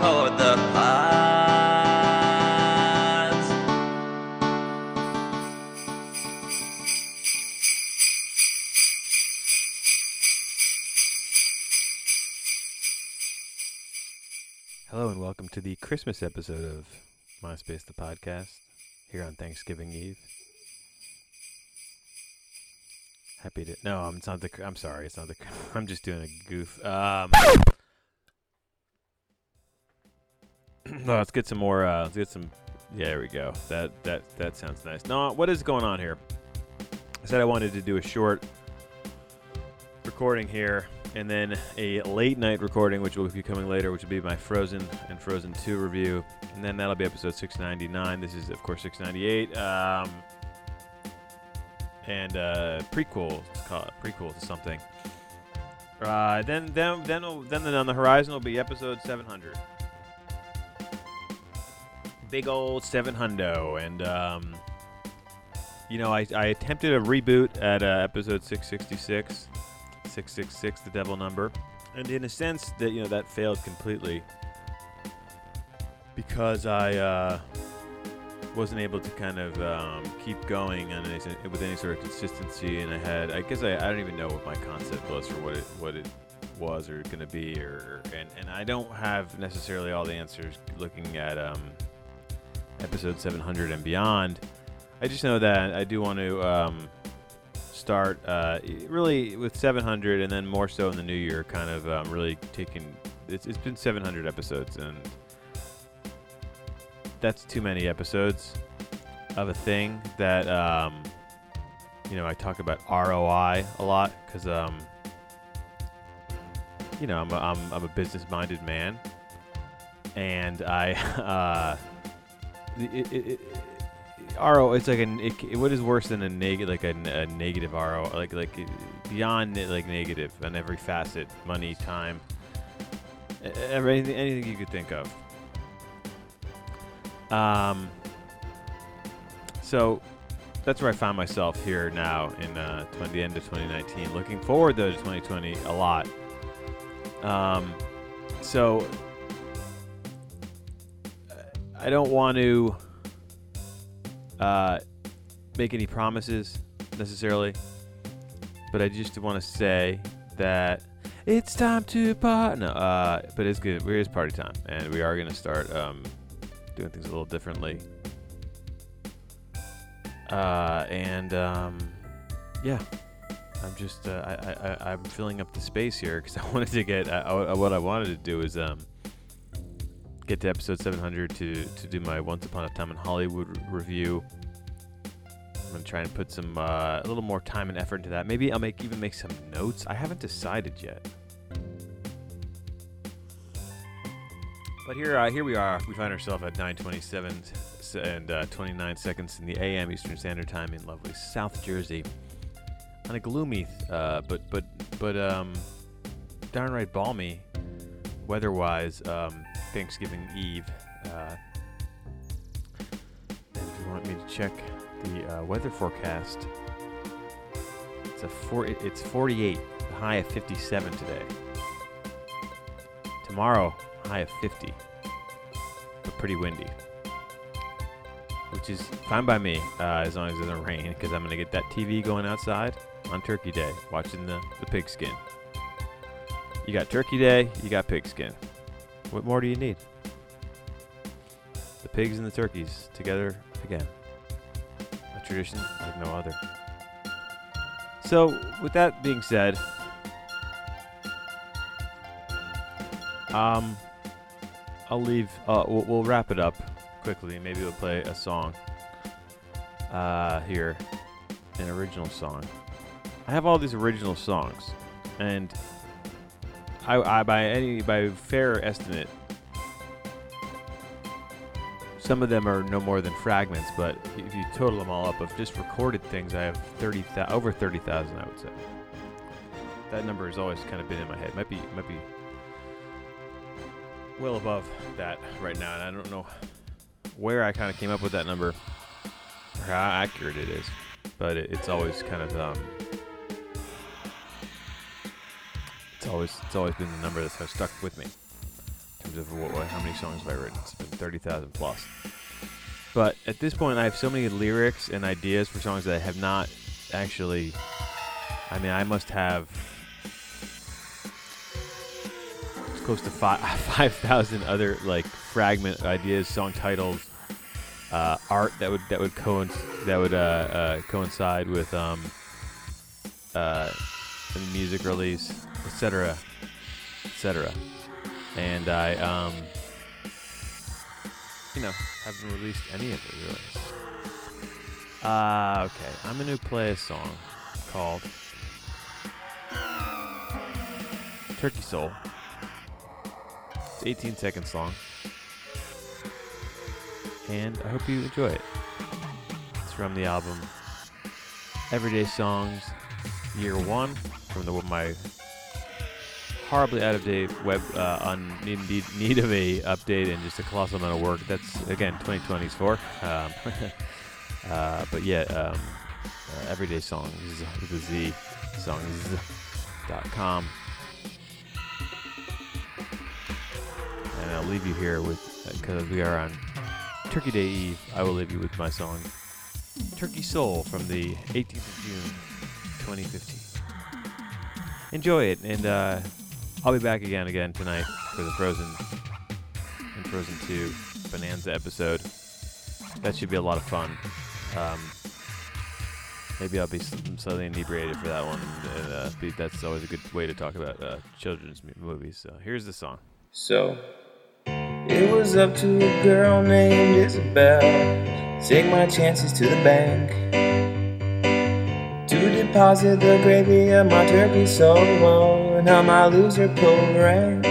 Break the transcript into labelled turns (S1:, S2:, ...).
S1: the pods.
S2: Hello and welcome to the Christmas episode of MySpace the podcast here on Thanksgiving Eve. Happy to no, um, it's not the. I'm sorry, it's not the. I'm just doing a goof. Um, let's get some more. Uh, let's get some. Yeah, there we go. That that that sounds nice. No, what is going on here? I said I wanted to do a short recording here and then a late night recording, which will be coming later, which will be my Frozen and Frozen 2 review. And then that'll be episode 699. This is, of course, 698. Um, and uh, prequel, prequel to something. Uh, then, then, then, then on the horizon will be episode 700. Big old 700. And, um, you know, I, I attempted a reboot at uh, episode 666. 666 the devil number and in a sense that you know that failed completely because i uh, wasn't able to kind of um, keep going any, with any sort of consistency and i had i guess I, I don't even know what my concept was or what it what it was or going to be or and, and i don't have necessarily all the answers looking at um, episode 700 and beyond. I just know that i do want to um, start uh, really with 700 and then more so in the new year kind of um, really taking it's, it's been 700 episodes and that's too many episodes of a thing that um, you know i talk about roi a lot because um, you know I'm a, I'm, I'm a business minded man and i uh, it, it, RO, it's like a it, what is worse than a negative, like a, a negative RO, like like beyond like negative on every facet, money, time, every, anything, anything you could think of. Um, so that's where I find myself here now in uh, 20, the end of 2019. Looking forward though to 2020 a lot. Um, so I don't want to uh, make any promises necessarily, but I just want to say that it's time to party. No, uh, but it's good. It is party time, and we are going to start um, doing things a little differently. Uh, and um, yeah, I'm just uh, I, I I'm filling up the space here because I wanted to get uh, what I wanted to do is um get to episode 700 to to do my Once Upon a Time in Hollywood review. I'm gonna try and put some uh, a little more time and effort into that. Maybe I'll make even make some notes. I haven't decided yet. But here, uh, here we are. We find ourselves at 9:27 and uh, 29 seconds in the AM Eastern Standard Time in lovely South Jersey, on a gloomy, uh, but but but um, downright balmy weather-wise. Um, Thanksgiving Eve. Uh, if you want me to check the uh, weather forecast, it's a four. It's 48. The high of 57 today. Tomorrow, high of 50. But pretty windy, which is fine by me uh, as long as it doesn't rain, because I'm gonna get that TV going outside on Turkey Day, watching the the pigskin. You got Turkey Day, you got pigskin. What more do you need? The pigs and the turkeys together again. A tradition like no other. So, with that being said, um, I'll leave. Uh, we'll, we'll wrap it up quickly. Maybe we'll play a song uh, here, an original song. I have all these original songs, and I, I by any by fair estimate, some of them are no more than fragments. But if you total them all up of just recorded things, I have thirty over thirty thousand. I would say that number has always kind of been in my head. Might be might be well above that right now, and I don't know where I kind of came up with that number or how accurate it is, but it, it's always kind of um, it's always it's always been the number that's kind of stuck with me in terms of what, how many songs have I written. It's been thirty thousand plus. But at this point, I have so many lyrics and ideas for songs that I have not actually. I mean, I must have it's close to five five thousand other like fragment ideas, song titles, uh, art that would that would coinc- that would uh, uh, coincide with um, uh, the music release, etc., etc. And I um, you know haven't released any of it really. Uh, okay, I'm gonna play a song called Turkey Soul. It's 18 seconds long. And I hope you enjoy it. It's from the album Everyday Songs Year 1 from the my horribly out of date web uh, on need, need, need of a update and just a colossal amount of work. That's again 2020's for. Um, uh, but yeah, um, uh, everyday songs with a Z songs.com. And I'll leave you here with because we are on Turkey Day Eve. I will leave you with my song Turkey Soul from the 18th of June 2015. Enjoy it, and uh, I'll be back again again tonight for the Frozen and Frozen 2 Bonanza episode. That should be a lot of fun. Um, maybe I'll be slightly inebriated for that one. And, uh, that's always a good way to talk about uh, children's movies. So here's the song.
S1: So, it was up to a girl named Isabel. Take my chances to the bank. To deposit the gravy of my turkey soul. And how my loser rank.